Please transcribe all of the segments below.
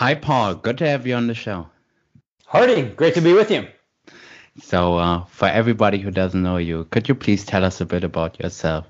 Hi, Paul. Good to have you on the show. Hardy, great to be with you. So, uh, for everybody who doesn't know you, could you please tell us a bit about yourself?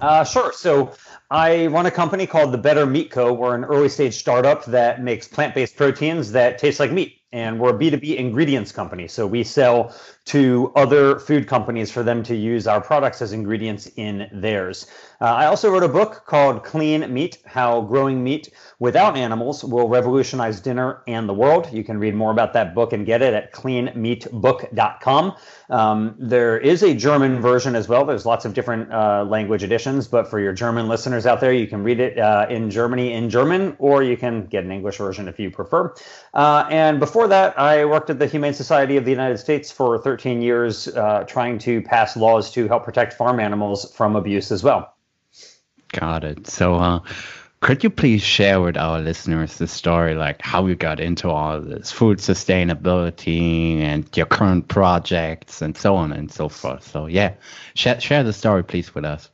Uh, sure. So, I run a company called The Better Meat Co. We're an early stage startup that makes plant based proteins that taste like meat. And we're a B2B ingredients company. So, we sell to other food companies for them to use our products as ingredients in theirs. Uh, I also wrote a book called Clean Meat How Growing Meat Without Animals Will Revolutionize Dinner and the World. You can read more about that book and get it at cleanmeatbook.com. Um, there is a German version as well. There's lots of different uh, language editions, but for your German listeners out there, you can read it uh, in Germany in German, or you can get an English version if you prefer. Uh, and before that, I worked at the Humane Society of the United States for 13 years, uh, trying to pass laws to help protect farm animals from abuse as well. Got it. So, uh, could you please share with our listeners the story, like how you got into all this food sustainability and your current projects and so on and so forth? So, yeah, share, share the story, please, with us.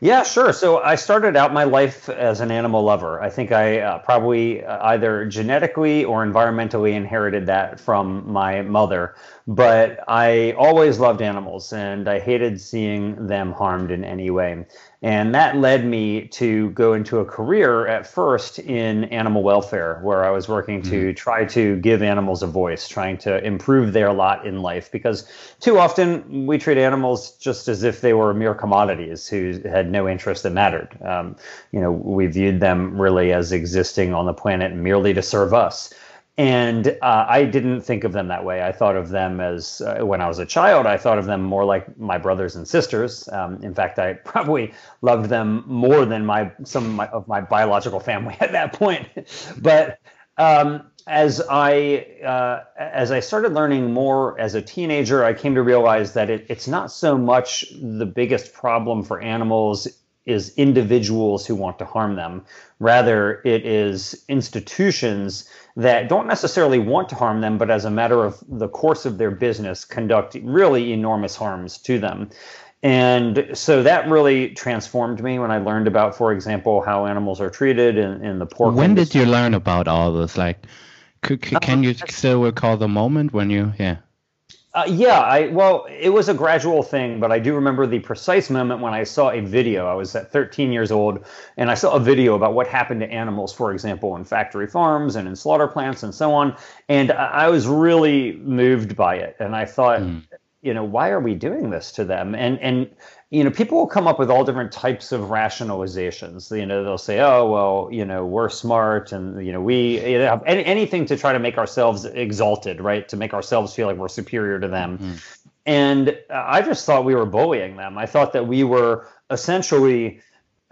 Yeah, sure. So I started out my life as an animal lover. I think I uh, probably uh, either genetically or environmentally inherited that from my mother. But I always loved animals and I hated seeing them harmed in any way. And that led me to go into a career at first in animal welfare, where I was working to mm-hmm. try to give animals a voice, trying to improve their lot in life. Because too often we treat animals just as if they were mere commodities who had no interest that mattered. Um, you know, we viewed them really as existing on the planet merely to serve us. And uh, I didn't think of them that way. I thought of them as, uh, when I was a child, I thought of them more like my brothers and sisters. Um, in fact, I probably loved them more than my some of my, of my biological family at that point. but um, as I uh, as I started learning more as a teenager, I came to realize that it, it's not so much the biggest problem for animals is individuals who want to harm them. Rather, it is institutions that don't necessarily want to harm them, but as a matter of the course of their business, conduct really enormous harms to them. And so that really transformed me when I learned about, for example, how animals are treated in, in the pork. When industry. did you learn about all this? Like, could, can uh, you still recall the moment when you, yeah? Uh, yeah, I well, it was a gradual thing, but I do remember the precise moment when I saw a video. I was at 13 years old, and I saw a video about what happened to animals, for example, in factory farms and in slaughter plants and so on. And I was really moved by it, and I thought, mm. you know, why are we doing this to them? And and you know, people will come up with all different types of rationalizations. You know, they'll say, "Oh, well, you know, we're smart, and you know, we you know, any, anything to try to make ourselves exalted, right? To make ourselves feel like we're superior to them." Mm-hmm. And I just thought we were bullying them. I thought that we were essentially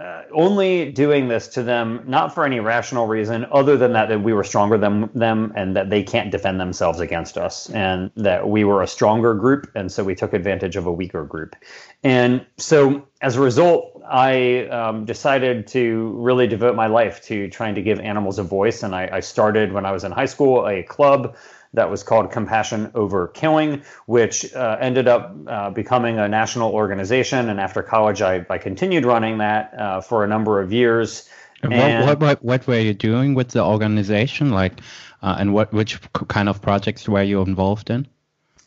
uh, only doing this to them not for any rational reason other than that, that we were stronger than them and that they can't defend themselves against us and that we were a stronger group. And so we took advantage of a weaker group. And so as a result i um, decided to really devote my life to trying to give animals a voice. And I, I started when i was in high school a club that was called Compassion Over Killing, which uh, ended up uh, becoming a national organization. And after college, I, I continued running that uh, for a number of years. And what, what, what, were you doing with the organization? Like, uh, and what which kind of projects were you involved in?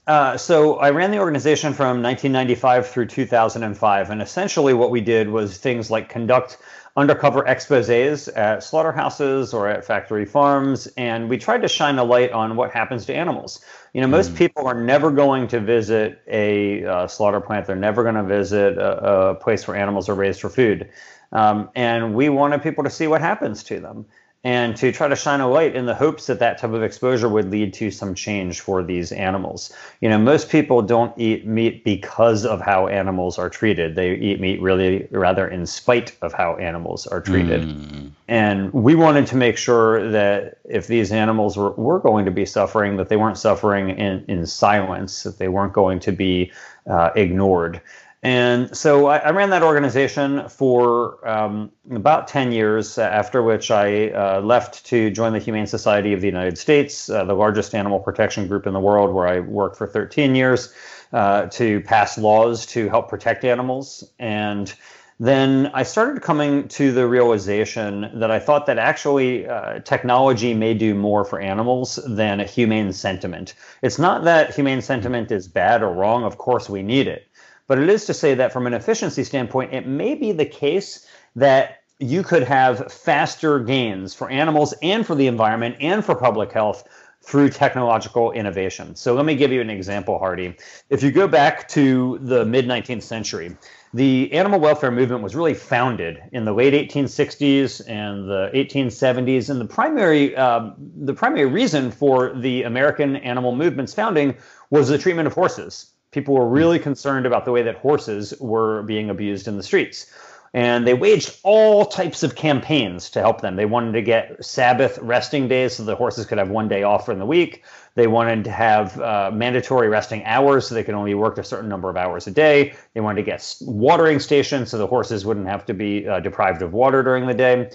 Uh, so I ran the organization from 1995 through 2005, and essentially what we did was things like conduct undercover exposés at slaughterhouses or at factory farms, and we tried to shine a light on what happens to animals. You know, most mm. people are never going to visit a uh, slaughter plant. They're never going to visit a, a, place where animals are raised for food. Um, and we wanted people to see what happens to them and to try to shine a light in the hopes that that type of exposure would lead to some change for these animals. You know, most people don't eat meat because of how animals are treated. They eat meat really rather in spite of how animals are treated. Mm. And we wanted to make sure that if these animals were, were going to be suffering, that they weren't suffering in, in silence, that they weren't going to be uh, ignored. And so I, I, ran that organization for um, about 10 years, after which I uh, left to join the Humane Society of the United States, uh, the largest animal protection group in the world, where I worked for 13 years uh, to pass laws to help protect animals. And then I started coming to the realization that I thought that actually uh, technology may do more for animals than a humane sentiment. It's not that humane sentiment is bad or wrong, of course, we need it. But it is to say that from an efficiency standpoint, it may be the case that you could have faster gains for animals and for the environment and for public health through technological innovation. So let me give you an example, Hardy. If you go back to the mid 19th century, the animal welfare movement was really founded in the late 1860s and the 1870s, and the primary uh, the primary reason for the American animal movement's founding was the treatment of horses. People were really concerned about the way that horses were being abused in the streets. And they waged all types of campaigns to help them. They wanted to get Sabbath resting days so the horses could have one day off in the week. They wanted to have uh, mandatory resting hours so they could only work a certain number of hours a day. They wanted to get watering stations so the horses wouldn't have to be uh, deprived of water during the day.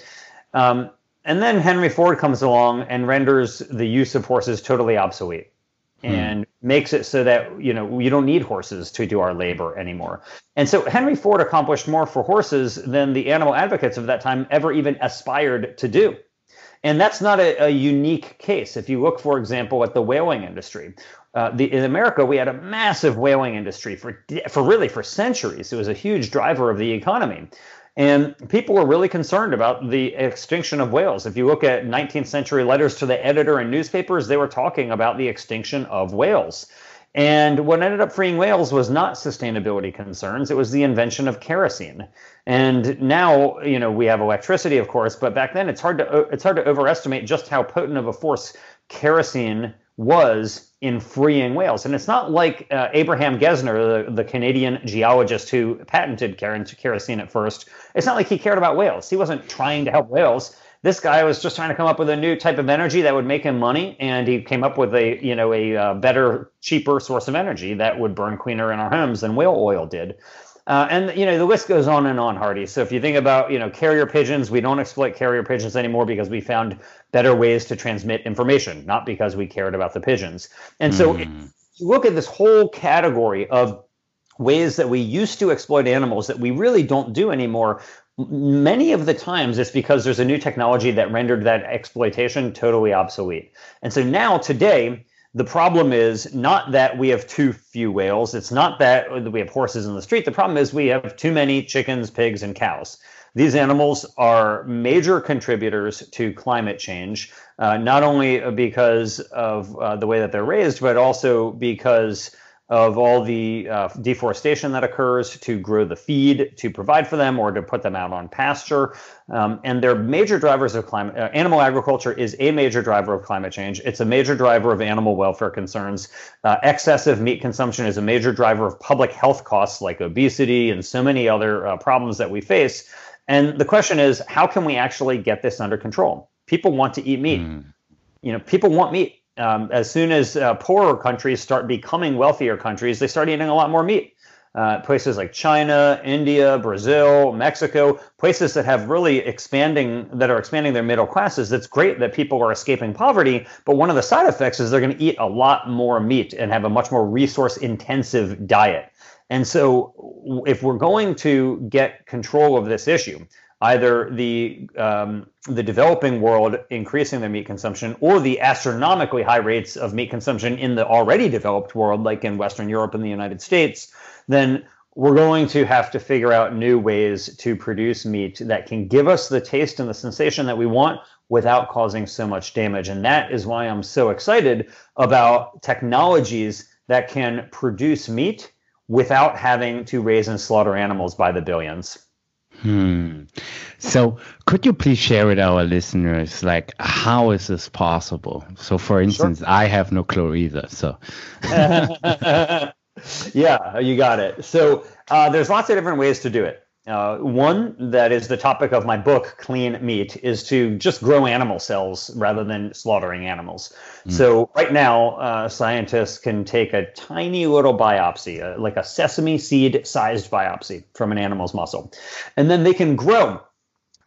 Um, and then Henry Ford comes along and renders the use of horses totally obsolete. Hmm. and makes it so that you know you don't need horses to do our labor anymore. And so Henry Ford accomplished more for horses than the animal advocates of that time ever even aspired to do. And that's not a, a unique case. If you look, for example, at the whaling industry, uh, the, in America we had a massive whaling industry for for really for centuries. It was a huge driver of the economy. And people were really concerned about the extinction of whales. If you look at 19th century letters to the editor in newspapers, they were talking about the extinction of whales. And what ended up freeing whales was not sustainability concerns, it was the invention of kerosene. And now, you know, we have electricity, of course, but back then it's hard to it's hard to overestimate just how potent of a force kerosene was in freeing whales. And it's not like uh, Abraham Gesner, the, the Canadian geologist who patented kerosene at first. It's not like he cared about whales. He wasn't trying to help whales. This guy was just trying to come up with a new type of energy that would make him money, and he came up with a you know a uh, better, cheaper source of energy that would burn cleaner in our homes than whale oil did. Uh, and you know the list goes on and on, Hardy. So if you think about you know carrier pigeons, we don't exploit carrier pigeons anymore because we found better ways to transmit information, not because we cared about the pigeons. And so mm. you look at this whole category of ways that we used to exploit animals that we really don't do anymore. Many of the times it's because there's a new technology that rendered that exploitation totally obsolete. And so now, today, the problem is not that we have too few whales. It's not that we have horses in the street. The problem is we have too many chickens, pigs, and cows. These animals are major contributors to climate change, uh, not only because of uh, the way that they're raised, but also because of all the uh, deforestation that occurs to grow the feed to provide for them or to put them out on pasture. Um, and they're major drivers of climate. Uh, animal agriculture is a major driver of climate change. It's a major driver of animal welfare concerns. Uh, excessive meat consumption is a major driver of public health costs like obesity and so many other uh, problems that we face. And the question is, how can we actually get this under control? People want to eat meat. Mm. You know, people want meat um, as soon as uh, poorer countries start becoming wealthier countries, they start eating a lot more meat. Uh, places like China, India, Brazil, Mexico, places that have really expanding that are expanding their middle classes. It's great that people are escaping poverty, but one of the side effects is they're going to eat a lot more meat and have a much more resource intensive diet. And so, if we're going to get control of this issue, either the um, the developing world increasing their meat consumption or the astronomically high rates of meat consumption in the already developed world, like in Western Europe and the United States, then we're going to have to figure out new ways to produce meat that can give us the taste and the sensation that we want without causing so much damage. And that is why I'm so excited about technologies that can produce meat without having to raise and slaughter animals by the billions. Hmm. So, could you please share with our listeners, like, how is this possible? So, for instance, sure. I have no clue either. So, yeah, you got it. So, uh, there's lots of different ways to do it. Uh, one that is the topic of my book, Clean Meat, is to just grow animal cells rather than slaughtering animals. Mm. So, right now, uh, scientists can take a tiny little biopsy, uh, like a sesame seed sized biopsy from an animal's muscle, and then they can grow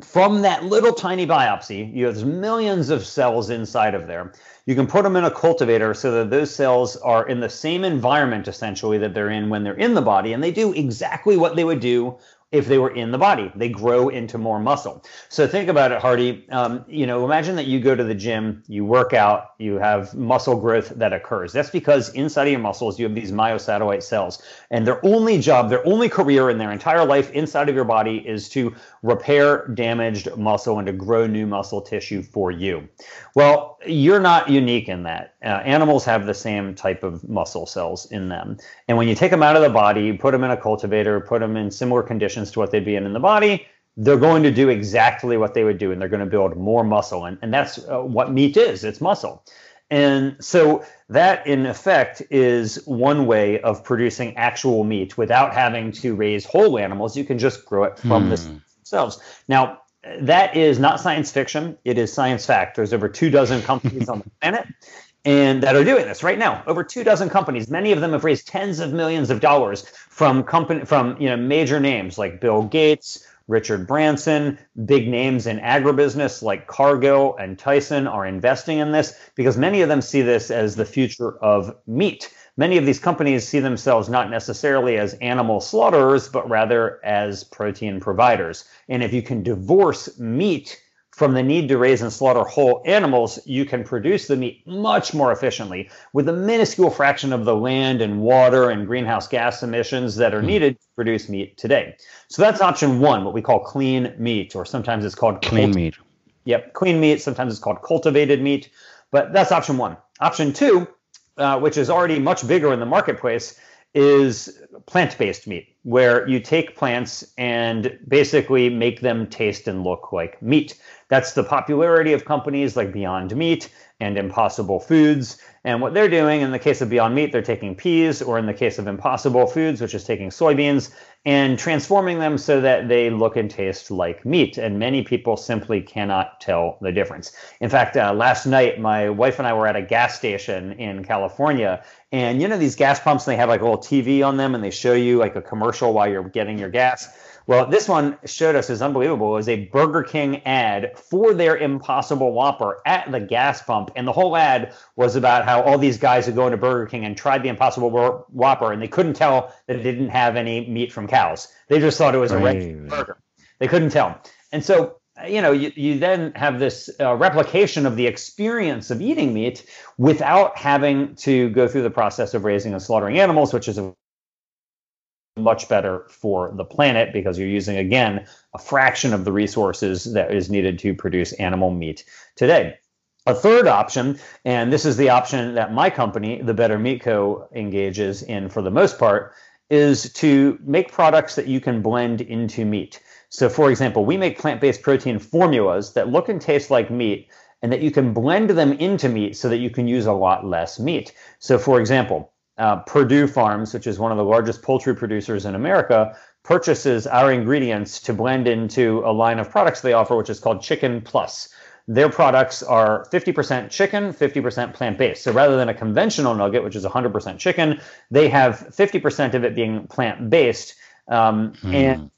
from that little tiny biopsy. You have millions of cells inside of there. You can put them in a cultivator so that those cells are in the same environment essentially that they're in when they're in the body, and they do exactly what they would do if they were in the body. They grow into more muscle. So think about it, Hardy. Um, you know, imagine that you go to the gym, you work out, you have muscle growth that occurs. That's because inside of your muscles, you have these myosatellite cells. And their only job, their only career in their entire life inside of your body is to repair damaged muscle and to grow new muscle tissue for you. Well, you're not unique in that. Uh, animals have the same type of muscle cells in them. And when you take them out of the body, you put them in a cultivator, put them in similar conditions to what they'd be in in the body, they're going to do exactly what they would do and they're going to build more muscle. And, and that's uh, what meat is it's muscle. And so that, in effect, is one way of producing actual meat without having to raise whole animals. You can just grow it from hmm. the cells. Now, that is not science fiction. It is science fact. There's over two dozen companies on the planet and that are doing this right now. Over two dozen companies. Many of them have raised tens of millions of dollars from company from you know major names like Bill Gates, Richard Branson, big names in agribusiness like Cargill and Tyson are investing in this because many of them see this as the future of meat many of these companies see themselves not necessarily as animal slaughterers, but rather as protein providers. And if you can divorce meat from the need to raise and slaughter whole animals, you can produce the meat much more efficiently with a minuscule fraction of the land and water and greenhouse gas emissions that are hmm. needed to produce meat today. So that's option one, what we call clean meat, or sometimes it's called clean culti- meat. Yep, clean meat. Sometimes it's called cultivated meat, but that's option one. Option two uh, which is already much bigger in the marketplace, is plant based meat, where you take plants and basically make them taste and look like meat. That's the popularity of companies like Beyond Meat and Impossible Foods. And what they're doing in the case of Beyond Meat, they're taking peas, or in the case of Impossible Foods, which is taking soybeans, and transforming them so that they look and taste like meat. And many people simply cannot tell the difference. In fact, uh, last night, my wife and I were at a gas station in California. And you know, these gas pumps, they have like a little TV on them and they show you like a commercial while you're getting your gas. Well, this one showed us is unbelievable. It was a Burger King ad for their Impossible Whopper at the gas pump, and the whole ad was about how all these guys would go into Burger King and tried the Impossible Whopper, and they couldn't tell that it didn't have any meat from cows. They just thought it was a regular burger. They couldn't tell, and so you know, you, you then have this uh, replication of the experience of eating meat without having to go through the process of raising and slaughtering animals, which is a much better for the planet because you're using again a fraction of the resources that is needed to produce animal meat today. A third option, and this is the option that my company, the Better Meat Co., engages in for the most part, is to make products that you can blend into meat. So, for example, we make plant based protein formulas that look and taste like meat and that you can blend them into meat so that you can use a lot less meat. So, for example, uh, Perdue Farms, which is one of the largest poultry producers in America, purchases our ingredients to blend into a line of products they offer, which is called Chicken Plus. Their products are 50% chicken, 50% plant based. So rather than a conventional nugget, which is 100% chicken, they have 50% of it being plant based. Um, mm. And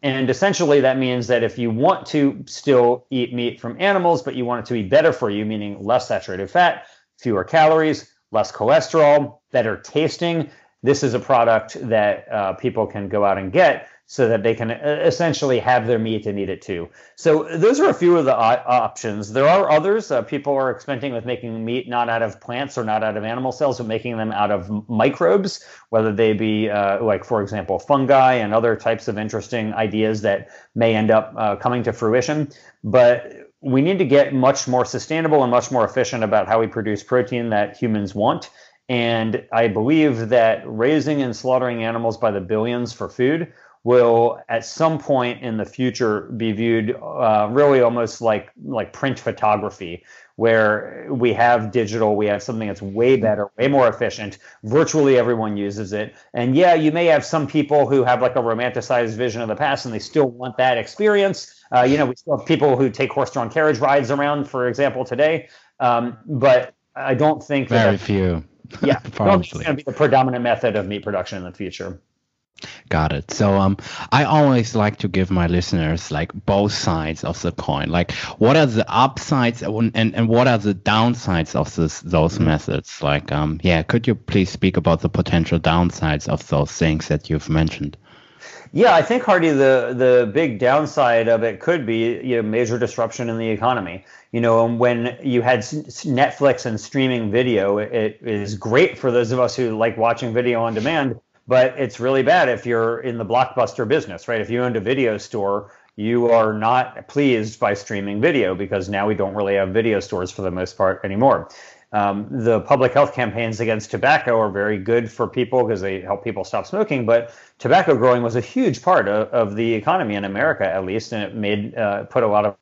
and essentially, that means that if you want to still eat meat from animals, but you want it to be better for you, meaning less saturated fat, fewer calories, less cholesterol, better tasting. This is a product that uh, people can go out and get so that they can uh, essentially have their meat and eat it too. So those are a few of the options. There are others. Uh, people are experimenting with making meat not out of plants or not out of animal cells, but making them out of microbes, whether they be uh, like, for example, fungi and other types of interesting ideas that may end up uh, coming to fruition. But we need to get much more sustainable and much more efficient about how we produce protein that humans want. And I believe that raising and slaughtering animals by the billions for food will at some point in the future be viewed uh, really almost like like print photography where we have digital we have something that's way better way more efficient virtually everyone uses it and yeah you may have some people who have like a romanticized vision of the past and they still want that experience uh, you know, we still have people who take horse-drawn carriage rides around, for example, today. Um, but I don't think very that, few. Yeah, it's going to be the predominant method of meat production in the future. Got it. So um, I always like to give my listeners like both sides of the coin. Like, what are the upsides and and what are the downsides of this those mm-hmm. methods? Like, um, yeah, could you please speak about the potential downsides of those things that you've mentioned? Yeah, I think Hardy, the the big downside of it could be you know major disruption in the economy. You know, when you had Netflix and streaming video, it is great for those of us who like watching video on demand. But it's really bad if you're in the blockbuster business, right? If you owned a video store, you are not pleased by streaming video because now we don't really have video stores for the most part anymore. Um, the public health campaigns against tobacco are very good for people because they help people stop smoking. But tobacco growing was a huge part of, of the economy in America, at least, and it made uh, put a lot of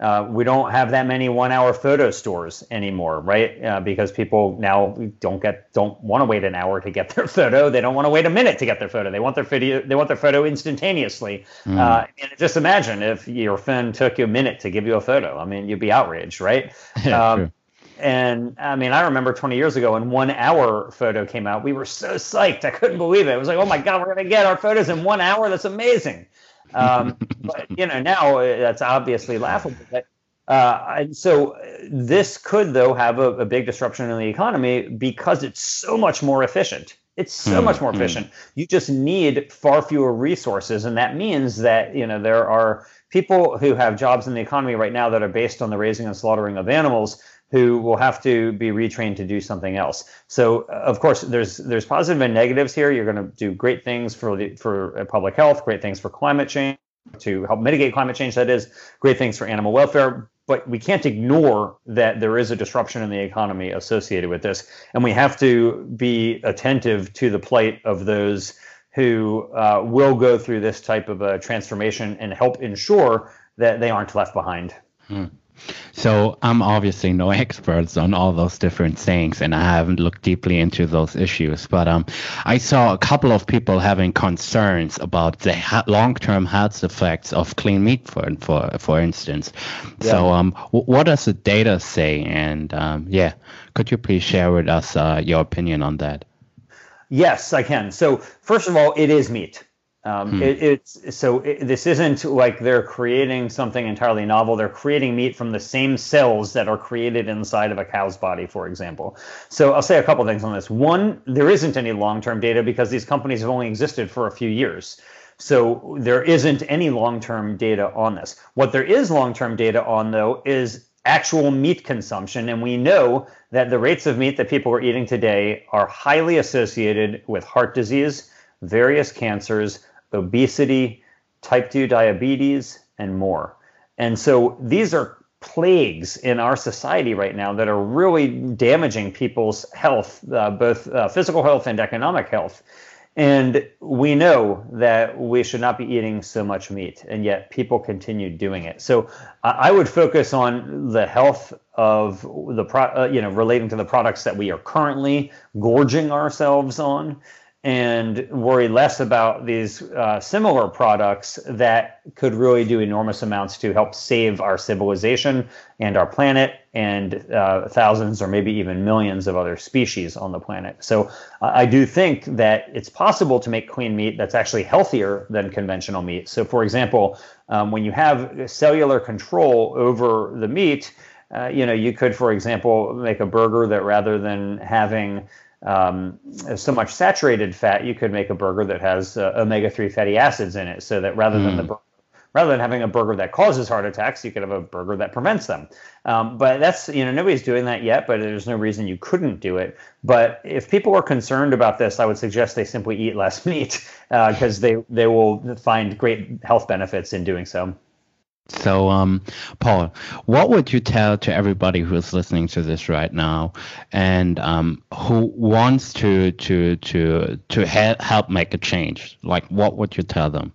uh, we don't have that many one-hour photo stores anymore, right? Uh, because people now don't get don't want to wait an hour to get their photo. They don't want to wait a minute to get their photo. They want their video. They want their photo instantaneously. Mm. Uh, and just imagine if your phone took you a minute to give you a photo. I mean, you'd be outraged, right? um, and I mean, I remember 20 years ago when one hour photo came out, we were so psyched. I couldn't believe it. It was like, oh my God, we're going to get our photos in one hour. That's amazing. Um, but you know, now uh, that's obviously laughable. But, uh, and so this could, though, have a, a, big disruption in the economy because it's so much more efficient. It's so mm, much more efficient. Mm. You just need far fewer resources, and that means that you know there are people who have jobs in the economy right now that are based on the raising and slaughtering of animals who will have to be retrained to do something else. So, of course, there's there's positive and negatives here. You're going to do great things for the for public health, great things for climate change to help mitigate climate change. That is great things for animal welfare. But we can't ignore that there is a disruption in the economy associated with this, and we have to be attentive to the plight of those who uh, will go through this type of a transformation and help ensure that they aren't left behind. Hmm. So I'm obviously no experts on all those different things, and I haven't looked deeply into those issues. But um, I saw a couple of people having concerns about the ha- long-term health effects of clean meat, for for for instance. Yeah. So um, w- what does the data say? And um, yeah, could you please share with us uh, your opinion on that? Yes, I can. So first of all, it is meat. Um, hmm. it, it's so it, this isn't like they're creating something entirely novel. They're creating meat from the same cells that are created inside of a cow's body, for example. So I'll say a couple things on this. One, there isn't any long-term data because these companies have only existed for a few years. So there isn't any long-term data on this. What there is long-term data on, though, is actual meat consumption. And we know that the rates of meat that people are eating today are highly associated with heart disease, various cancers, obesity, type 2 diabetes, and more. And so these are plagues in our society right now that are really damaging people's health, uh, both uh, physical health and economic health. And we know that we should not be eating so much meat, and yet people continue doing it. So I would focus on the health of the pro, uh, you know, relating to the products that we are currently gorging ourselves on, and worry less about these uh, similar products that could really do enormous amounts to help save our civilization and our planet and uh, thousands or maybe even millions of other species on the planet. So uh, I do think that it's possible to make clean meat that's actually healthier than conventional meat. So, for example, um, when you have cellular control over the meat, uh, you know, you could, for example, make a burger that rather than having um, so much saturated fat, you could make a burger that has uh, omega-3 fatty acids in it, so that rather mm. than the hmm. rather than having a burger that causes heart attacks, you could have a burger that prevents them. Um, but that's you know nobody's doing that yet, but there's no reason you couldn't do it. But if people are concerned about this, I would suggest they simply eat less meat because uh, they they will find great health benefits in doing so. So, um, Paul, what would you tell to everybody who is listening to this right now, and um, who wants to to to to help make a change? Like, what would you tell them?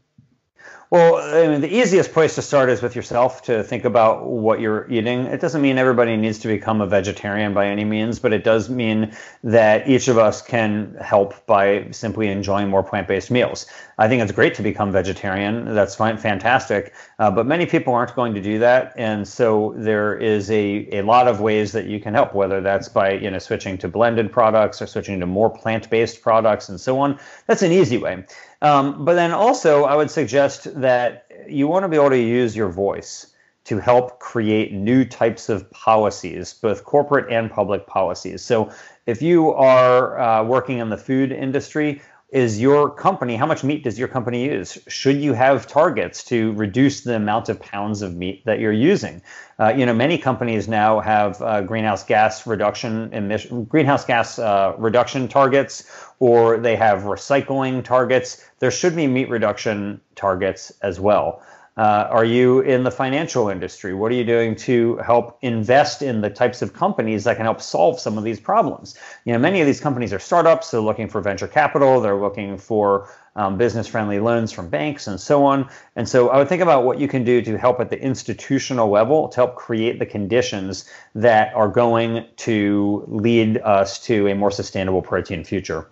Well, I mean, the easiest place to start is with yourself to think about what you're eating. It doesn't mean everybody needs to become a vegetarian by any means, but it does mean that each of us can help by simply enjoying more plant based meals. I think it's great to become vegetarian. That's fine, fantastic. Uh, but many people aren't going to do that. And so there is a, a lot of ways that you can help, whether that's by you know switching to blended products or switching to more plant based products and so on. That's an easy way. Um, but then also, I would suggest that you want to be able to use your voice. to help create new types of policies, both corporate and public policies. So, if you are uh, working in the food industry, is your company how much meat does your company use? Should you have targets to reduce the amount of pounds of meat that you're using? Uh, you know many companies now have uh, greenhouse gas reduction emission greenhouse gas uh, reduction targets or they have recycling targets. There should be meat reduction targets as well uh, are you in the financial industry? What are you doing to help invest in the types of companies that can help solve some of these problems? You know, many of these companies are startups. They're looking for venture capital. They're looking for um, business-friendly loans from banks and so on. And so I would think about what you can do to help at the institutional level to help create the conditions that are going to lead us to a more sustainable protein future.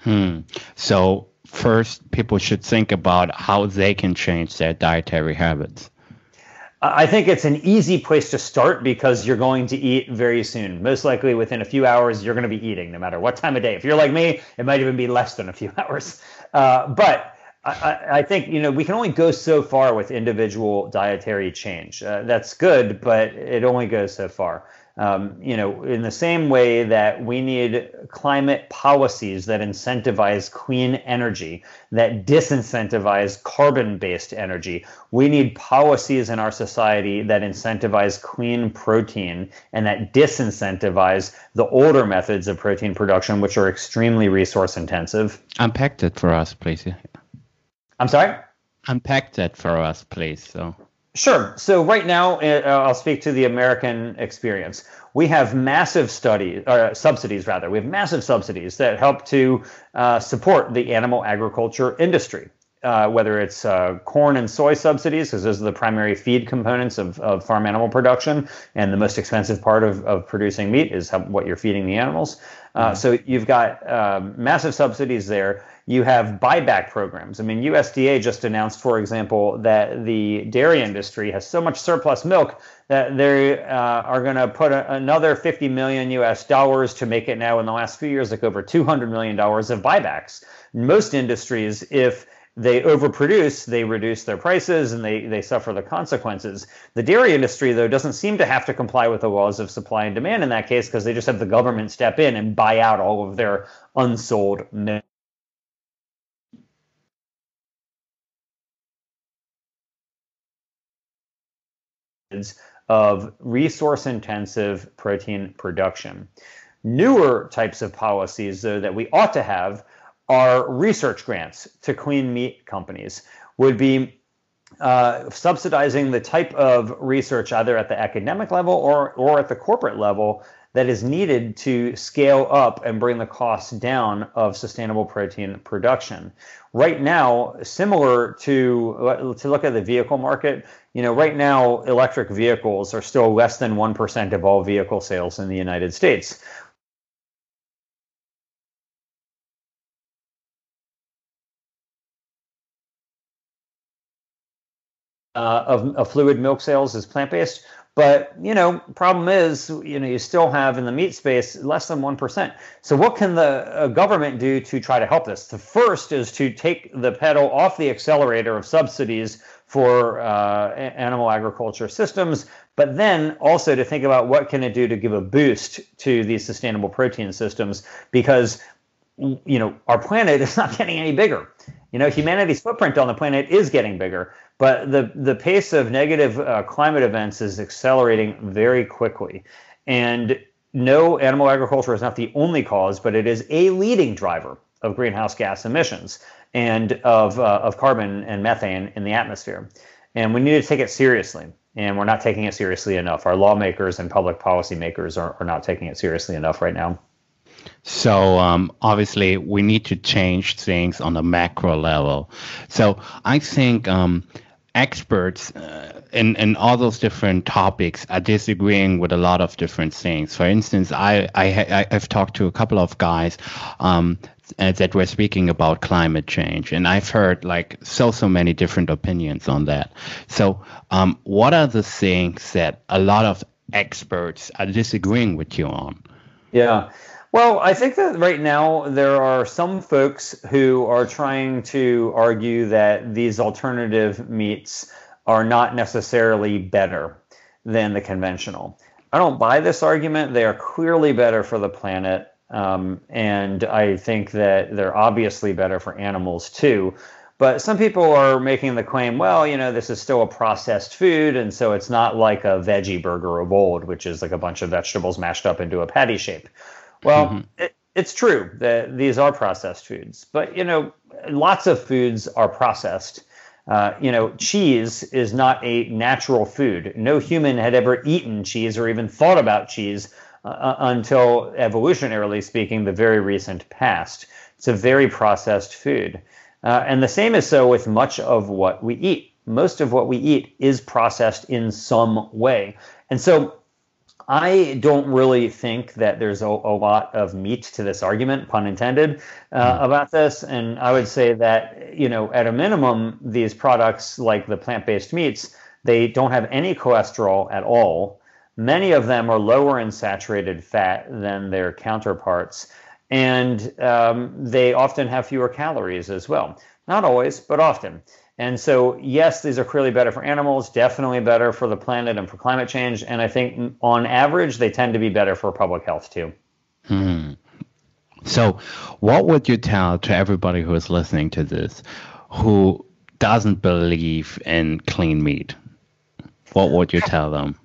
Hmm. So first people should think about how they can change their dietary habits? I think it's an easy place to start because you're going to eat very soon. Most likely within a few hours, you're going to be eating no matter what time of day. If you're like me, it might even be less than a few hours. Uh, but I, I, think you know we can only go so far with individual dietary change. Uh, that's good, but it only goes so far. Um, you know, in the same way that we need climate policies that incentivize clean energy, that disincentivize carbon based energy, we need policies in our society that incentivize clean protein and that disincentivize the older methods of protein production, which are extremely resource intensive. Unpack that for us, please. I'm sorry? Unpack that for us, please. So. Sure. So right now, uh, I'll speak to the American experience. We have massive studies, uh, subsidies rather. We have massive subsidies that help to uh, support the animal agriculture industry. Uh, whether it's uh, corn and soy subsidies, because those are the primary feed components of, of farm animal production, and the most expensive part of, of producing meat is how, what you're feeding the animals. Uh, mm-hmm. So you've got massive subsidies there. You have buyback programs. I mean, USDA just announced, for example, that the dairy industry has so much surplus milk that they uh, are going to put a, another 50 million US dollars to make it now in the last few years like over 200 million dollars of buybacks. Most industries, if they overproduce, they reduce their prices, and they, they suffer the consequences. The dairy industry, though, doesn't seem to have to comply with the laws of supply and demand in that case because they just have the government step in and buy out all of their unsold milk. Of resource intensive protein production. Newer types of policies, though, that we ought to have are research grants to clean meat companies, would be uh, subsidizing the type of research either at the academic level or, or at the corporate level that is needed to scale up and bring the costs down of sustainable protein production. Right now, similar to to look at the vehicle market, you know, right now electric vehicles are still less than 1% of all vehicle sales in the United States. uh, of, of fluid milk sales is plant based. But you know, problem is, you know, you still have in the meat space less than one percent. So what can the uh, government do to try to help this? The first is to take the pedal off the accelerator of subsidies for uh, animal agriculture systems, but then also to think about what can it do to give a boost to these sustainable protein systems because you know our planet is not getting any bigger. You know, humanity's footprint on the planet is getting bigger. But the, the pace of negative uh, climate events is accelerating very quickly. And no, animal agriculture is not the only cause, but it is a leading driver of greenhouse gas emissions and of, uh, of carbon and methane in the atmosphere. And we need to take it seriously. And we're not taking it seriously enough. Our lawmakers and public policymakers are, are not taking it seriously enough right now. So um, obviously, we need to change things on the macro level. So I think um, experts uh, in, in all those different topics are disagreeing with a lot of different things. For instance, I, I, I've talked to a couple of guys um, uh, that were speaking about climate change, and I've heard like so, so many different opinions on that. So, um, what are the things that a lot of experts are disagreeing with you on? Yeah. Well, I think that right now there are some folks who are trying to argue that these alternative meats are not necessarily better than the conventional. I don't buy this argument. They are clearly better for the planet. Um, and I think that they're obviously better for animals too. But some people are making the claim, well, you know, this is still a processed food, and so it's not like a veggie burger of old, which is like a bunch of vegetables mashed up into a patty shape. Well, mm-hmm. it, it's true that these are processed foods, but you know, lots of foods are processed. Uh, you know, cheese is not a natural food. No human had ever eaten cheese or even thought about cheese uh, uh until, evolutionarily speaking, the very recent past. It's a very processed food. Uh, and the same is so with much of what we eat. Most of what we eat is processed in some way. And so I don't really think that there's a, a lot of meat to this argument, pun intended, uh, hmm. about this. And I would say that, you know, at a minimum, these products like the plant based meats, they don't have any cholesterol at all. Many of them are lower in saturated fat than their counterparts and um, they often have fewer calories as well. Not always, but often. And so, yes, these are clearly better for animals, definitely better for the planet and for climate change. And I think on average, they tend to be better for public health too. Hmm. So, what would you tell to everybody who is listening to this who doesn't believe in clean meat? What would you tell them?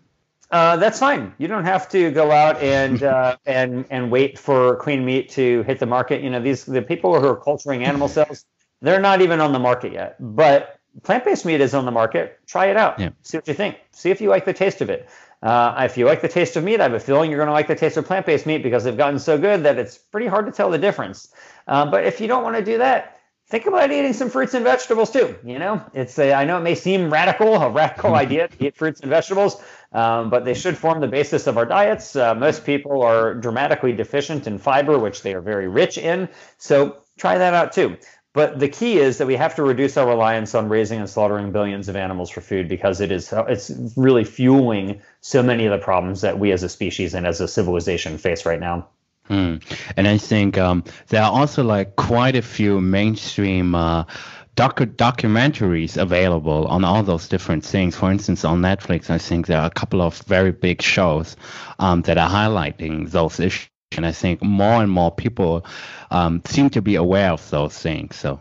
Uh, that's fine. You don't have to go out and uh, and and wait for clean meat to hit the market. You know, these the people who are culturing animal cells, they're not even on the market yet. But plant-based meat is on the market. Try it out. Yeah. See what you think. See if you like the taste of it. Uh, if you like the taste of meat, I have a feeling you're going to like the taste of plant-based meat because they've gotten so good that it's pretty hard to tell the difference. Uh, but if you don't want to do that, think about eating some fruits and vegetables too. You know, it's a, I know it may seem radical, a radical idea to eat fruits and vegetables, um, but they should form the basis of our diets. Uh, most people are dramatically deficient in fiber, which they are very rich in. So try that out too. But the key is that we have to reduce our reliance on raising and slaughtering billions of animals for food because it is it's really fueling so many of the problems that we as a species and as a civilization face right now. Hmm. And I think um, there are also like quite a few mainstream uh, docu- documentaries available on all those different things. For instance, on Netflix, I think there are a couple of very big shows um, that are highlighting those issues. And I think more and more people um, seem to be aware of those things. So.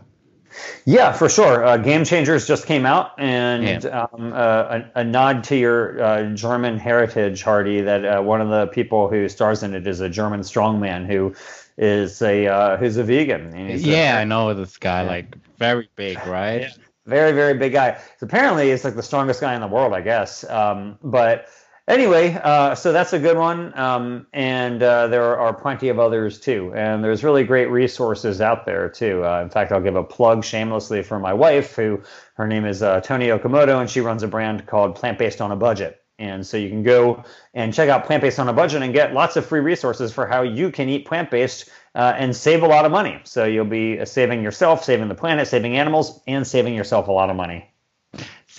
Yeah, for sure. Uh, Game Changers just came out, and yeah. um, uh, a, a, nod to your uh, German heritage, Hardy. That uh, one of the people who stars in it is a German strongman who is a uh, who's a vegan. yeah, a, I know this guy. Yeah. Like very big, right? Yeah. Very, very big guy. So apparently, he's like the strongest guy in the world, I guess. Um, but anyway, uh, so that's a good one. Um, and uh, there are plenty of others too. And there's really great resources out there too. Uh, in fact, I'll give a plug shamelessly for my wife, who her name is uh, Toni Okamoto, and she runs a brand called Plant Based on a Budget. And so you can go and check out Plant Based on a Budget and get lots of free resources for how you can eat plant based uh, and save a lot of money. So you'll be saving yourself, saving the planet, saving animals, and saving yourself a lot of money.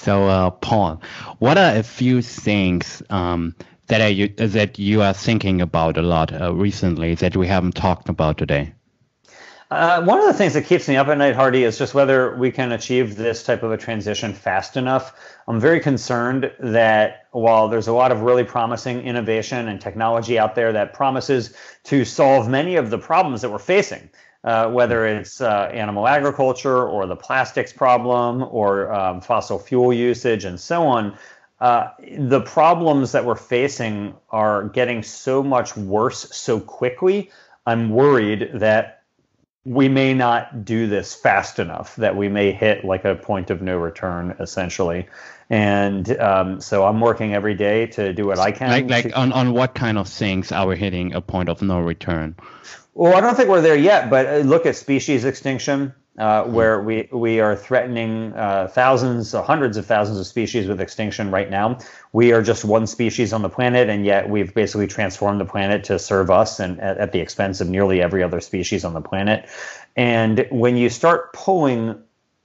So, uh, Paul, what are a few things um, that are you, that you are thinking about a lot uh, recently that we haven't talked about today? Uh, one of the things that keeps me up at night, Hardy, is just whether we can achieve this type of a transition fast enough. I'm very concerned that while there's a lot of really promising innovation and technology out there that promises to solve many of the problems that we're facing, uh, whether it's uh, animal agriculture or the plastics problem or um, fossil fuel usage and so on, uh, the problems that we're facing are getting so much worse so quickly. I'm worried that we may not do this fast enough that we may hit like a point of no return essentially and um, so i'm working every day to do what i can like, like to, on, on what kind of things are we hitting a point of no return well i don't think we're there yet but uh, look at species extinction uh, where we we are threatening uh, thousands, or hundreds of thousands of species with extinction right now. We are just one species on the planet, and yet we've basically transformed the planet to serve us, and at, at the expense of nearly every other species on the planet. And when you start pulling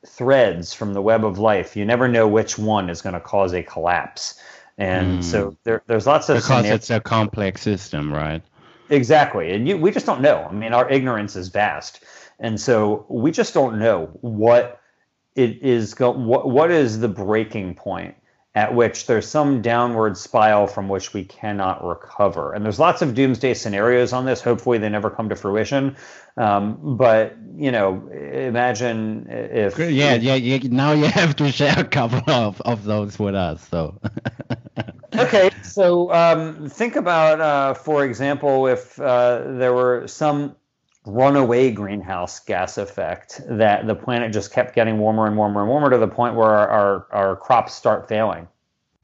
threads from the web of life, you never know which one is going to cause a collapse. And mm. so there, there's lots of because scenarios. it's a complex system, right? Exactly, and you, we just don't know. I mean, our ignorance is vast. And so we just don't know what it is go, what, what is the breaking point at which there's some downward spiral from which we cannot recover. And there's lots of doomsday scenarios on this. Hopefully, they never come to fruition. Um, but you know, imagine if yeah, yeah, yeah. Now you have to share a couple of, of those with us. So okay, so um, think about, uh, for example, if uh, there were some runaway greenhouse gas effect that the planet just kept getting warmer and warmer and warmer to the point where our, our, our crops start failing.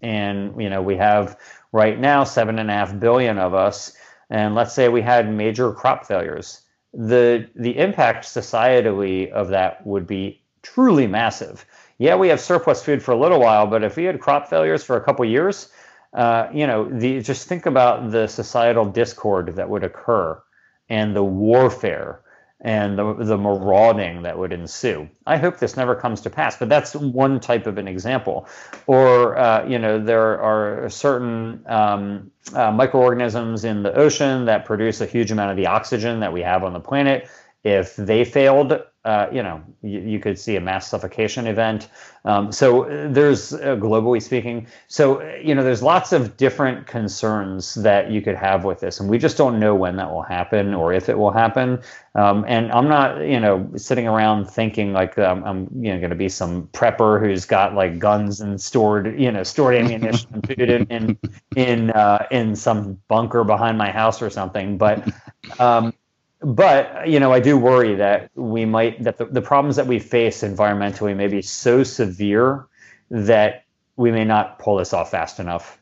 And, you know, we have right now seven and a half billion of us. And let's say we had major crop failures. The, the impact societally of that would be truly massive. Yeah, we have surplus food for a little while, but if we had crop failures for a couple years, uh, you know, the, just think about the societal discord that would occur and the warfare and the, the marauding that would ensue. I hope this never comes to pass, but that's one type of an example. Or, uh, you know, there are certain um, uh, microorganisms in the ocean that produce a huge amount of the oxygen that we have on the planet. If they failed, uh, you know, you, you, could see a mass suffocation event. Um, so there's uh, globally speaking. So you know, there's lots of different concerns that you could have with this, and we just don't know when that will happen or if it will happen. Um, and I'm not, you know, sitting around thinking like um, I'm, you know, going to be some prepper who's got like guns and stored, you know, stored ammunition and food in in in, uh, in some bunker behind my house or something. But um, but you know, I do worry that we might that the, the problems that we face environmentally may be so severe that we may not pull this off fast enough.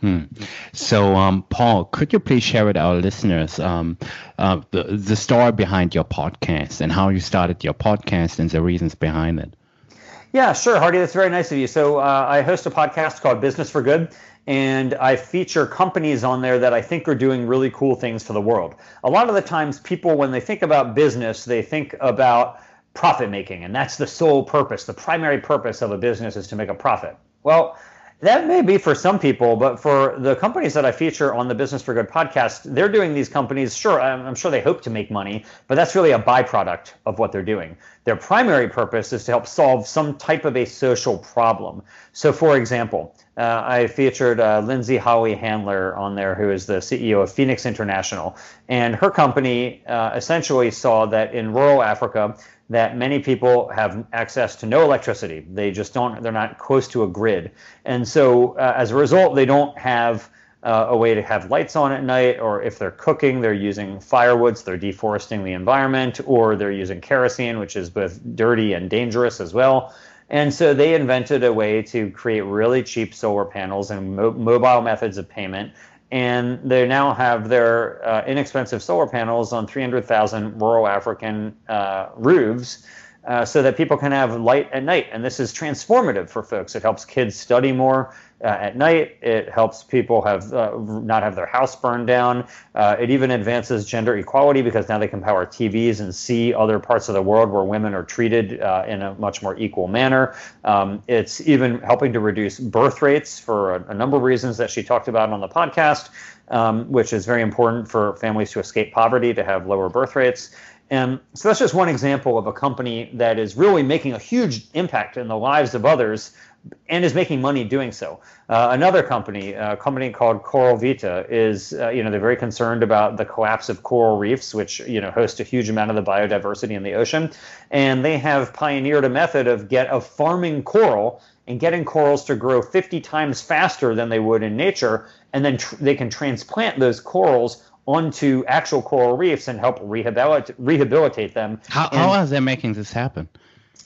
Hmm. So, um, Paul, could you please share with our listeners um, uh, the, the story behind your podcast and how you started your podcast and the reasons behind it? Yeah, sure, Hardy. That's very nice of you. So, uh, I host a podcast called Business for Good and I feature companies on there that I think are doing really cool things for the world. A lot of the times, people, when they think about business, they think about profit making, and that's the sole purpose. The primary purpose of a business is to make a profit. Well, that may be for some people, but for the companies that I feature on the Business for Good podcast, they're doing these companies, sure, I'm sure they hope to make money, but that's really a byproduct of what they're doing. Their primary purpose is to help solve some type of a social problem. So, for example, uh, I featured uh, Lyndsay Holley Handler on there, who is the CEO of Fenix International, and her company uh, essentially saw that in rural Africa, that many people have access to no electricity. They just don't. They're not close to a grid, and so uh, as a result, they don't have uh, a way to have lights on at night, or if they're cooking, they're using firewoods, they're deforesting the environment, or they're using kerosene, which is both dirty and dangerous as well. And so they invented a way to create really cheap solar panels and mo- mobile methods of payment. And they now have their uh, inexpensive solar panels on 300,000 rural African uh, roofs uh, so that people can have light at night. And this is transformative for folks. It helps kids study more uh, at night. It helps people have uh, not have their house burned down. Uh, it even advances gender equality because now they can power TVs and see other parts of the world where women are treated uh, in a much more equal manner. Um, it's even helping to reduce birth rates for a, a, number of reasons that she talked about on the podcast, um, which is very important for families to escape poverty to have lower birth rates. And so that's just one example of a company that is really making a huge impact in the lives of others and is making money doing so. Uh, another company, a company called Coral Vita, is uh, you know they're very concerned about the collapse of coral reefs, which you know host a huge amount of the biodiversity in the ocean, and they have pioneered a method of get of farming coral and getting corals to grow 50 times faster than they would in nature, and then tr- they can transplant those corals onto actual coral reefs and help rehabilitate, rehabilitate them. How, and, how are they making this happen?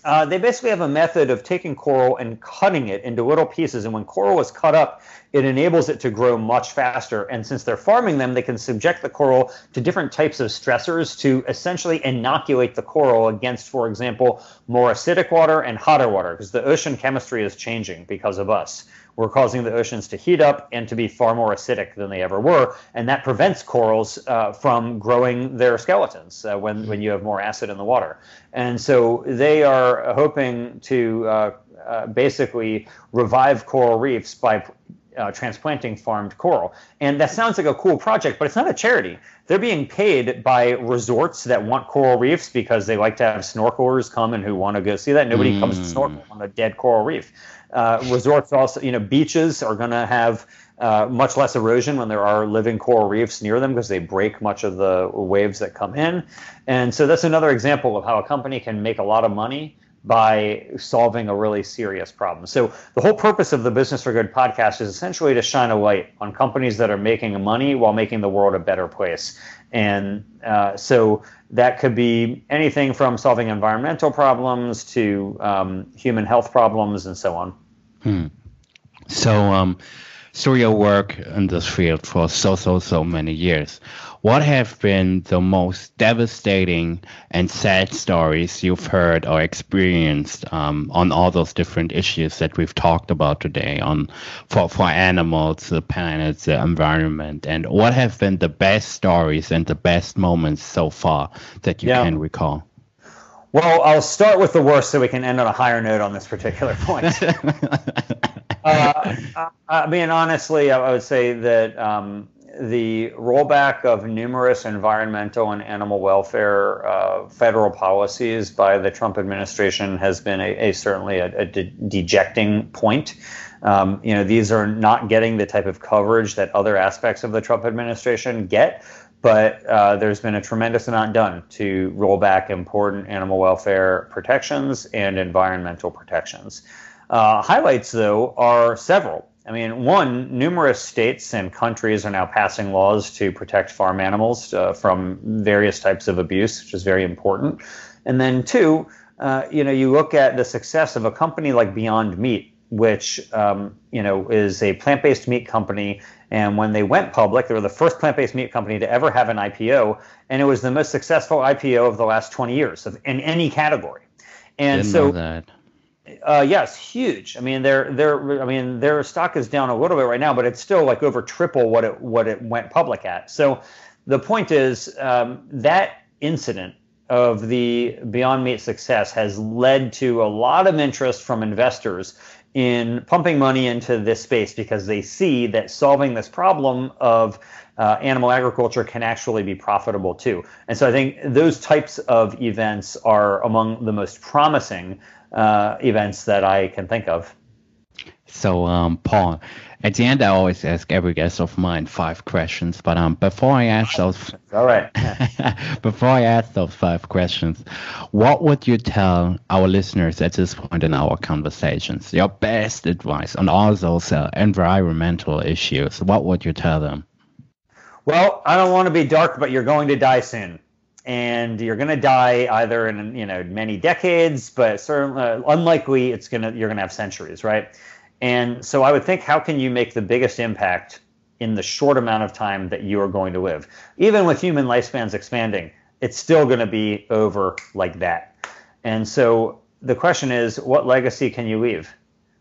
Uh, they basically have a method of taking coral and cutting it into little pieces. And when coral is cut up, it enables it to grow much faster. And since they're farming them, they can subject the coral to different types of stressors to essentially inoculate the coral against, for example, more acidic water and hotter water, because the ocean chemistry is changing because of us we're causing the oceans to heat up and to be far more acidic than they ever were, and that prevents corals uh, from growing their skeletons uh, when when you have more acid in the water. And so they are hoping to uh, uh basically revive coral reefs by uh, transplanting farmed coral. And that sounds like a cool project, but it's not a charity. They're being paid by resorts that want coral reefs because they like to have snorkelers come and who want to go see that. Nobody mm. comes to snorkel on a dead coral reef. Uh, resorts also, you know, beaches are going to have uh, much less erosion when there are living coral reefs near them because they break much of the waves that come in. And so that's another example of how a company can make a lot of money by solving a really serious problem. So the whole purpose of the Business for Good podcast is essentially to shine a light on companies that are making money while making the world a better place. And uh, so that could be anything from solving environmental problems to um, human health problems and so on. Hmm. So, um, through your work in this field for so, so, so many years, what have been the most devastating and sad stories you've heard or experienced um, on all those different issues that we've talked about today on for, for animals, the planet, the environment, and what have been the best stories and the best moments so far that you yeah. can recall? Well, I'll start with the worst so we can end on a higher note on this particular point. uh, I mean, honestly, I would say that um, the rollback of numerous environmental and animal welfare uh, federal policies by the Trump administration has been a, a certainly a, a de- dejecting point. Um, you know, these are not getting the type of coverage that other aspects of the Trump administration get, but uh, there's been a tremendous amount done to roll back important animal welfare protections and environmental protections. Uh, highlights, though, are several. I mean, one, numerous states and countries are now passing laws to protect farm animals uh, from various types of abuse, which is very important. And then two, uh, you know, you look at the success of a company like Beyond Meat, which um, you know is a plant-based meat company. And when they went public, they were the first plant-based meat company to ever have an IPO, and it was the most successful IPO of the last 20 years of, in any category. And Didn't so uh, yes, huge. I mean, their their I mean their stock is down a little bit right now, but it's still like over triple what it what it went public at. So the point is um, that incident of the Beyond Meat success has led to a lot of interest from investors in pumping money into this space because they see that solving this problem of uh, animal agriculture can actually be profitable too. And so I think those types of events are among the most promising uh, events that I can think of. So, um, Paul, at the end, I always ask every guest of mine five questions. But um, before I ask those, all right, before I ask those five questions, what would you tell our listeners at this point in our conversations? Your best advice on all those uh, environmental issues. What would you tell them? Well, I don't want to be dark, but you're going to die soon and you're going to die either in you know many decades, but certainly uh, unlikely it's going to you're going to have centuries, right? And so I would think, how can you make the biggest impact in the short amount of time that you are going to live? Even with human lifespans expanding, it's still going to be over like that. And so the question is, what legacy can you leave?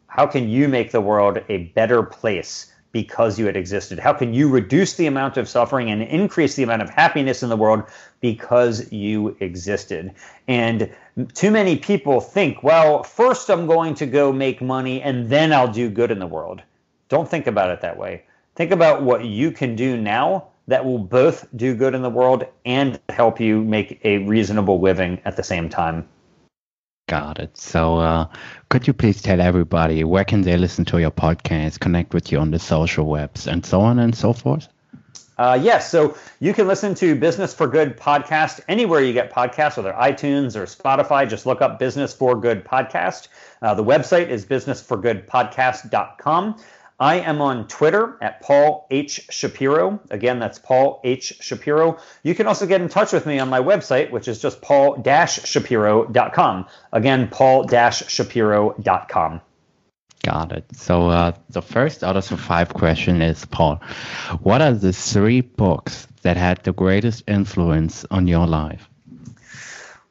How can you make the world a better place because you had existed? How can you reduce the amount of suffering and increase the amount of happiness in the world because you existed? And too many people think, well, first I'm going to go make money and then I'll do good in the world. Don't think about it that way. Think about what you can do now that will both do good in the world and help you make a reasonable living at the same time. Got it. So, uh, could you please tell everybody where can they listen to your podcast, connect with you on the social webs, and so on and so forth? Uh, yes, so you can listen to Business for Good podcast anywhere you get podcasts, whether iTunes or Spotify. Just look up Business for Good podcast. Uh, the website is businessforgoodpodcast.com. I am on Twitter at Paul H. Shapiro. Again, that's Paul H. Shapiro. You can also get in touch with me on my website, which is just paul-shapiro.com. Again, paul-shapiro.com. Got it. So uh, the first out of the five question is, Paul, what are the three books that had the greatest influence on your life?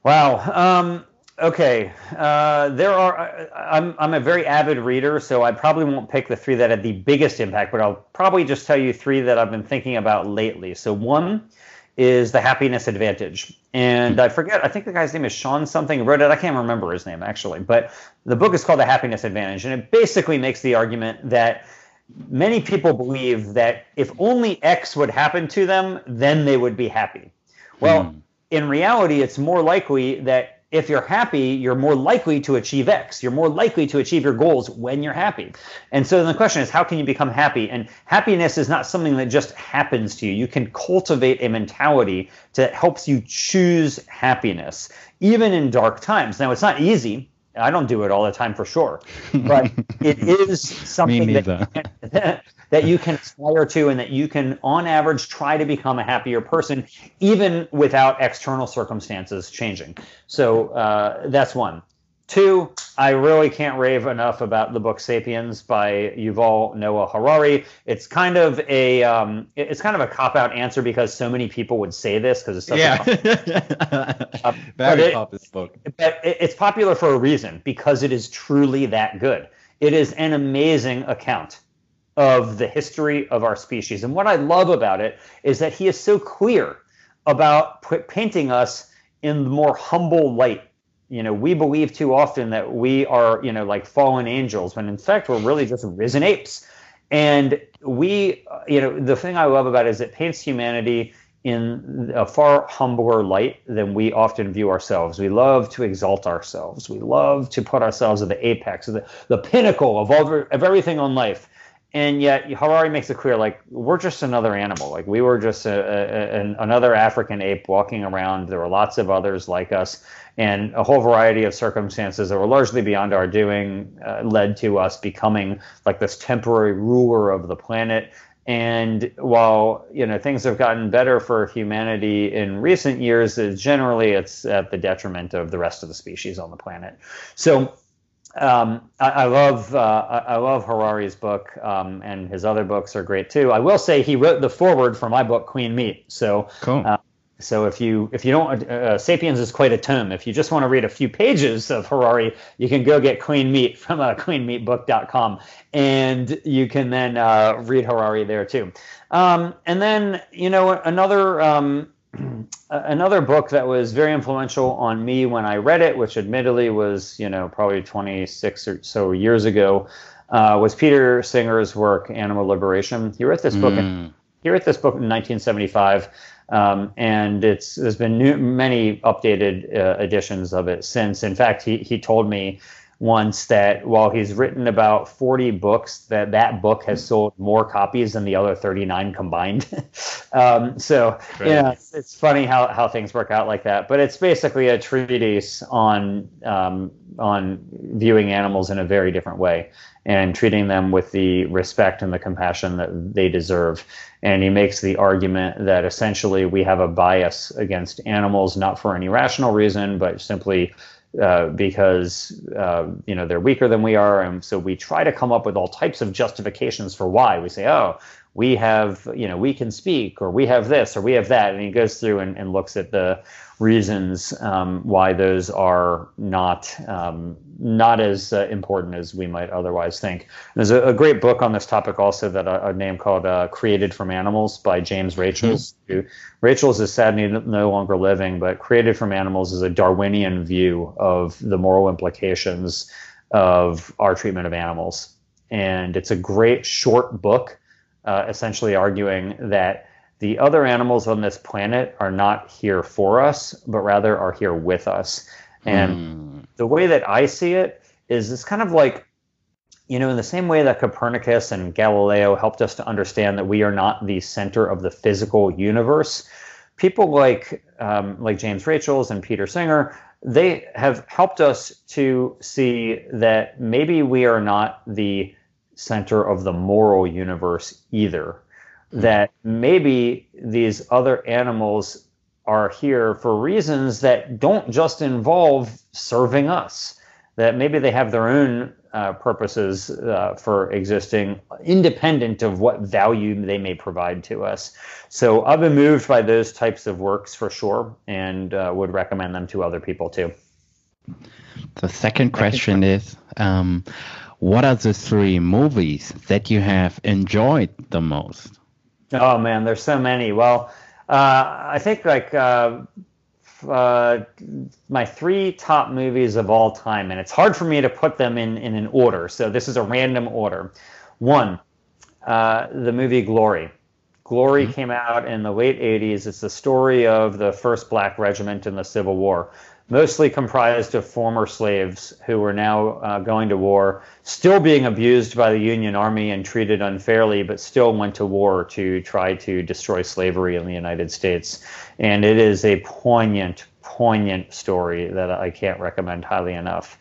Wow. Um, Okay, uh, there are. I'm I'm a very avid reader, so I probably won't pick the three that had the biggest impact, but I'll probably just tell you three that I've been thinking about lately. So one is the Happiness Advantage, and I forget. I think the guy's name is Sean something. Wrote it. I can't remember his name actually, but the book is called The Happiness Advantage, and it basically makes the argument that many people believe that if only X would happen to them, then they would be happy. Well, mm. in reality, it's more likely that if you're happy, you're more likely to achieve X. You're more likely to achieve your goals when you're happy. And so then the question is, how can you become happy? And happiness is not something that just happens to you. You can cultivate a mentality that helps you choose happiness, even in dark times. Now, it's not easy. I don't do it all the time for sure, but it is something that, that you can aspire to and that you can, on average, try to become a happier person, even without external circumstances changing. So uh, that's one. Two, I really can't rave enough about the book *Sapiens* by Yuval Noah Harari. It's kind of a um, it's kind of a cop out answer because so many people would say this because it's such yeah. a uh, very popular book. But it's popular for a reason because it is truly that good. It is an amazing account of the history of our species, and what I love about it is that he is so clear about p- painting us in the more humble light you know, we believe too often that we are, you know, like fallen angels, when in fact we're really just risen apes. And we, uh, you know, the thing I love about it is it paints humanity in a far humbler light than we often view ourselves. We love to exalt ourselves. We love to put ourselves at the apex, the, the pinnacle of, all, of everything on life and yet Harari makes it clear like we're just another animal. Like we were just a, a, an, another African ape walking around. There were lots of others like us, and a whole variety of circumstances that were largely beyond our doing uh, led to us becoming like this temporary ruler of the planet. And while you know things have gotten better for humanity in recent years, generally it's at the detriment of the rest of the species on the planet. So um, I, I, love uh, I love Harari's book, um, and his other books are great too. I will say he wrote the foreword for my book, Clean Meat. So cool. Uh, so if you if you don't, uh, uh, *Sapiens* is quite a tome. If you just want to read a few pages of Harari, you can go get Clean Meat from uh, CleanMeatBook.com, and you can then uh, read Harari there too. Um, and then you know another um, another book that was very influential on me when I read it, which admittedly was, you know, probably 26 or so years ago, uh, was Peter Singer's work, Animal Liberation. He wrote this book. Mm. In, he wrote this book in 1975, um, and it's there's been new, many updated uh, editions of it since. In fact, he he told me once that while he's written about 40 books that that book has sold more copies than the other 39 combined. Um, so right. yeah it's, it's, funny how, how things work out like that but it's basically a treatise on um, on viewing animals in a very different way and treating them with the respect and the compassion that they deserve. And he makes the argument that essentially we have a bias against animals not for any rational reason but simply uh, because uh, you know they're weaker than we are, and so we try to come up with all types of justifications for why. We say, "Oh, we have you know we can speak, or we have this, or we have that," and he goes through and, and looks at the reasons um, why those are not um, not as uh, important as we might otherwise think. There's a, a, great book on this topic also that a, a name called uh, "Created from Animals" by James Rachels. Mm-hmm. Rachels is sadly no longer living, but "Created from Animals" is a Darwinian view of the moral implications of our treatment of animals, and it's a great short book, uh, essentially arguing that the other animals on this planet are not here for us, but rather are here with us. And mm. the way that I see it is it's kind of like, you know, in the same way that Copernicus and Galileo helped us to understand that we are not the center of the physical universe. People like um, like James Rachels and Peter Singer, they have helped us to see that maybe we are not the center of the moral universe either that maybe these other animals are here for reasons that don't just involve serving us, that maybe they have their own uh, purposes uh, for existing, independent of what value they may provide to us. So I've been moved by those types of works for sure, and uh, would recommend them to other people too. The second question is um, What are the three movies that you have enjoyed the most? Oh man, there's so many. Well, uh, I think like uh, uh, my three top movies of all time, and it's hard for me to put them in in an order. So this is a random order. One, uh, the movie Glory. Glory mm-hmm. came out in the late 80s. It's the story of the 1st Black Regiment in the Civil War, mostly comprised of former slaves who were now uh, going to war, still being abused by the Union Army and treated unfairly, but still went to war to try to destroy slavery in the United States. And it is a poignant, poignant story that I can't recommend highly enough.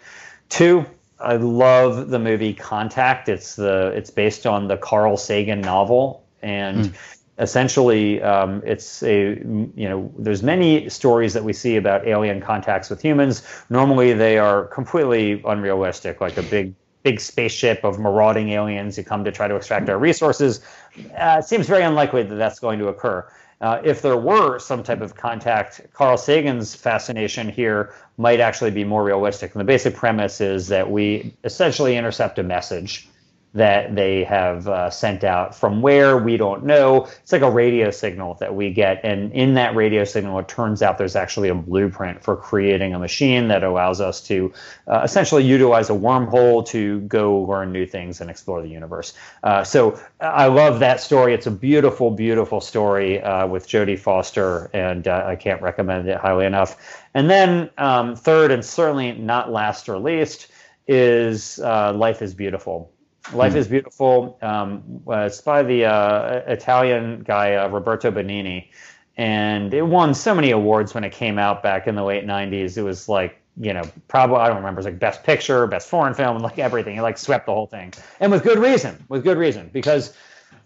Two, I love the movie Contact. It's the it's based on the Carl Sagan novel, and mm essentially um, it's a you know there's many stories that we see about alien contacts with humans. Normally they are completely unrealistic like a big big spaceship of marauding aliens. Who come to try to extract our resources. Uh, it seems very unlikely that that's going to occur. Uh, if there were some type of contact, Carl Sagan's fascination here might actually be more realistic. And the basic premise is that we essentially intercept a message that they have uh, sent out from where we don't know. It's like a radio signal that we get. And in that radio signal, it turns out there's actually a blueprint for creating a machine that allows us to uh, essentially utilize a wormhole to go learn new things and explore the universe. Uh, so I love that story. It's a beautiful, beautiful story uh, with Jodie Foster, and uh, I can't recommend it highly enough. And then, um, third, and certainly not last or least, is uh, Life is Beautiful. Life mm. is Beautiful. Um, it's by the uh, Italian guy uh, Roberto Benigni, and it won so many awards when it came out back in the late '90s. It was like you know probably I don't remember. It was like Best Picture, Best Foreign Film, like everything. It like swept the whole thing, and with good reason. With good reason because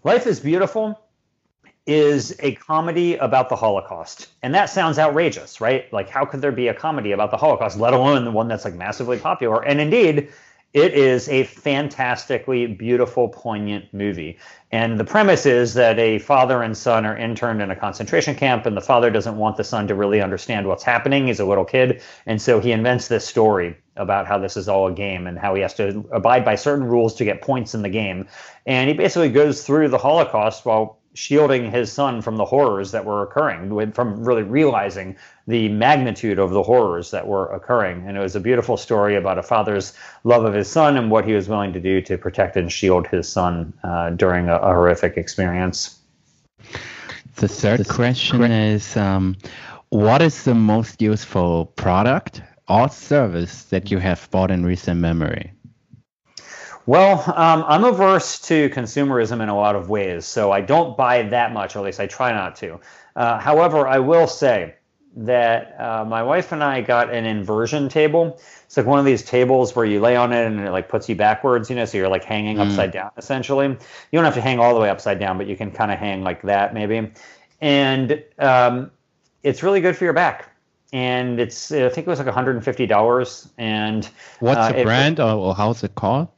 Life is Beautiful is a comedy about the Holocaust. And that sounds outrageous, right? Like, how could there be a comedy about the Holocaust, let alone the one that's like massively popular? And indeed, it is a fantastically beautiful, poignant movie. And the premise is that a father and son are interned in a concentration camp, and the father doesn't want the son to really understand what's happening. He's a little kid. And so he invents this story about how this is all a game and how he has to abide by certain rules to get points in the game. And he basically goes through the Holocaust while shielding his son from the horrors that were occurring, from really realizing the magnitude of the horrors that were occurring. And it was a beautiful story about a father's love of his son and what he was willing to do to protect and shield his son uh, during a, a, horrific experience. The third question is um, What is the most useful product or service that you have bought in recent memory? Well, um, I'm averse to consumerism in a lot of ways, so I don't buy that much, or at least I try not to. Uh, however, I will say that uh, my wife and I got an inversion table. It's like one of these tables where you lay on it and it like puts you backwards, you know, so you're like hanging mm. upside down essentially. You don't have to hang all the way upside down, but you can kind of hang like that maybe. And um, it's really good for your back. And it's, I think it was like $150. And what's uh, the brand or, or how's it called?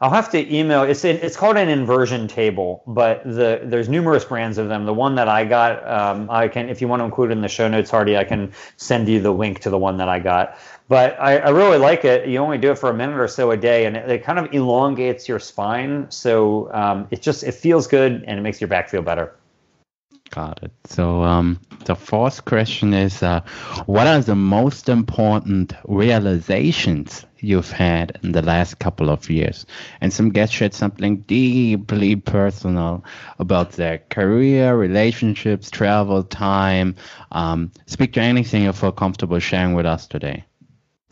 I'll have to email. It's it's called an inversion table, but the there's numerous brands of them. The one that I got, um, I can if you want to include in the show notes, Hardy, I can send you the link to the one that I got. But I, I really like it. You only do it for a minute or so a day, and it, it kind of elongates your spine, so um, it just it feels good and it makes your back feel better. Got it. So um, the fourth question is, uh, what are the most important realizations you've had in the last couple of years? And some guests shared something deeply personal about their career, relationships, travel, time. Um, speak to anything you feel comfortable sharing with us today.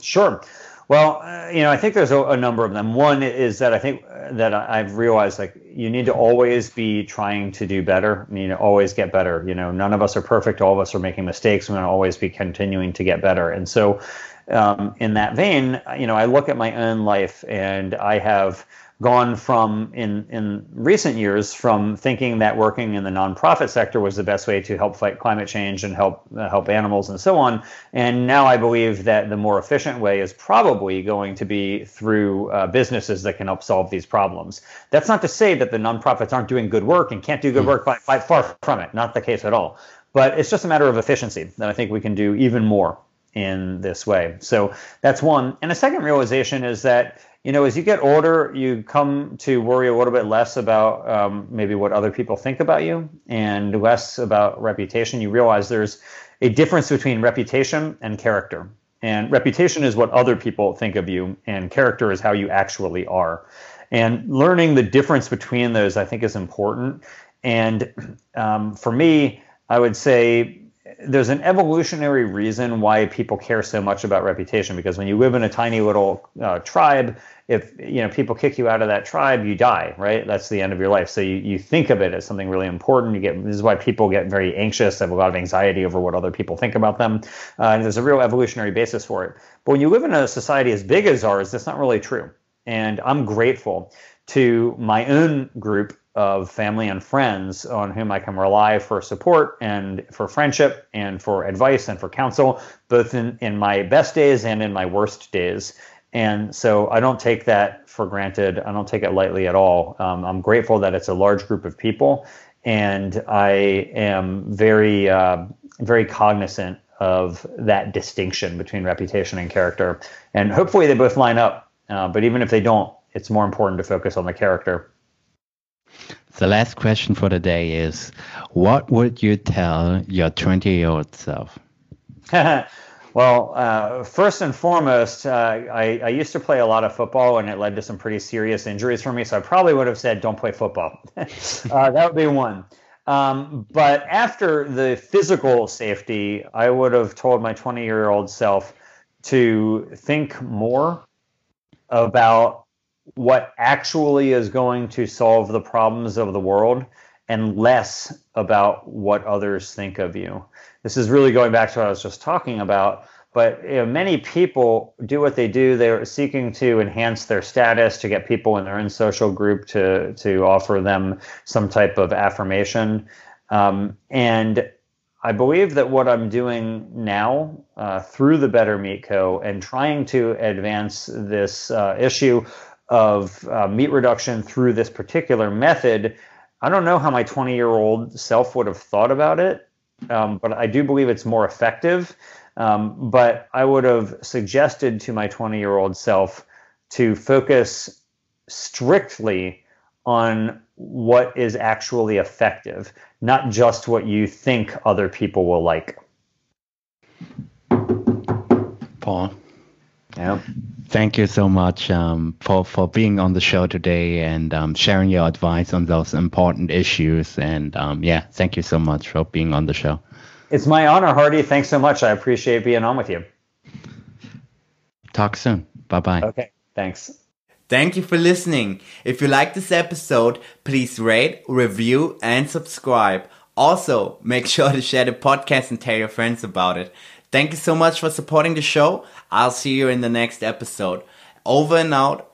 Sure. Well, uh, you know, I think there's a, a, number of them. One is that I think that I've realized like you need to always be trying to do better. I mean, always get better. You know, none of us are perfect. All of us are making mistakes. We're going to always be continuing to get better. And so, um, in that vein, you know, I look at my own life and I have gone from in in recent years from thinking that working in the nonprofit sector was the best way to help fight climate change and help uh, help animals and so on. And now i believe that the more efficient way is probably going to be through uh, businesses that can help solve these problems. That's not to say that the nonprofits aren't doing good work and can't do good hmm. work by, by far from it. Not the case at all. But it's just a matter of efficiency that i think we can do even more in this way. So that's one. And a second realization is that you know, as you get older, you come to worry a little bit less about um, maybe what other people think about you and less about reputation. You realize there's a difference between reputation and character. And reputation is what other people think of you, and character is how you actually are. And learning the difference between those, I think, is important. And um, for me, I would say there's an evolutionary reason why people care so much about reputation because when you live in a tiny little uh, tribe if you know people kick you out of that tribe you die right? That's the end of your life. So you, you think of it as something really important. You get this is why people get very anxious have a lot of anxiety over what other people think about them uh, and there's a real evolutionary basis for it. But when you live in a society as big as ours that's not really true. And i'm grateful to my own group of family and friends on whom I can rely for support and for friendship and for advice and for counsel, both in, in my best days and in my worst days. And so I don't take that for granted. I don't take it lightly at all. Um, I'm grateful that it's a large group of people, and I am very, uh, very cognizant of that distinction between reputation and character. And hopefully they both line up. Uh, but even if they don't, it's more important to focus on the character. The last question for the day is What would you tell your 20 year old self? well, uh, first and foremost, uh, I, I, used to play a lot of football and it led to some pretty serious injuries for me. So I probably would have said, Don't play football. uh, that would be one. Um, but after the physical safety, I would have told my 20 year old self to think more about what actually is going to solve the problems of the world and less about what others think of you. This is really going back to what I was just talking about. But you know, many people do what they do. They're seeking to enhance their status, to get people in their own social group to to offer them some type of affirmation. Um, and I believe that what I'm doing now uh, through the Better Meat Co. and trying to advance this uh, issue of uh, meat reduction through this particular method, I don't know how my 20 year old self would have thought about it, um, but I do believe it's more effective. Um, but I would have suggested to my 20 year old self to focus strictly on what is actually effective, not just what you think other people will like. Paul. Yeah thank you so much um, for for being on the show today and um, sharing your advice on those important issues. And um, yeah, thank you so much for being on the show. It's my honor, Hardy. Thanks so much. I appreciate being on with you. Talk soon. Bye bye. Okay. Thanks. Thank you for listening. If you like this episode, please rate, review, and subscribe. Also, make sure to share the podcast and tell your friends about it. Thank you so much for supporting the show. I'll see you in the next episode. Over and out.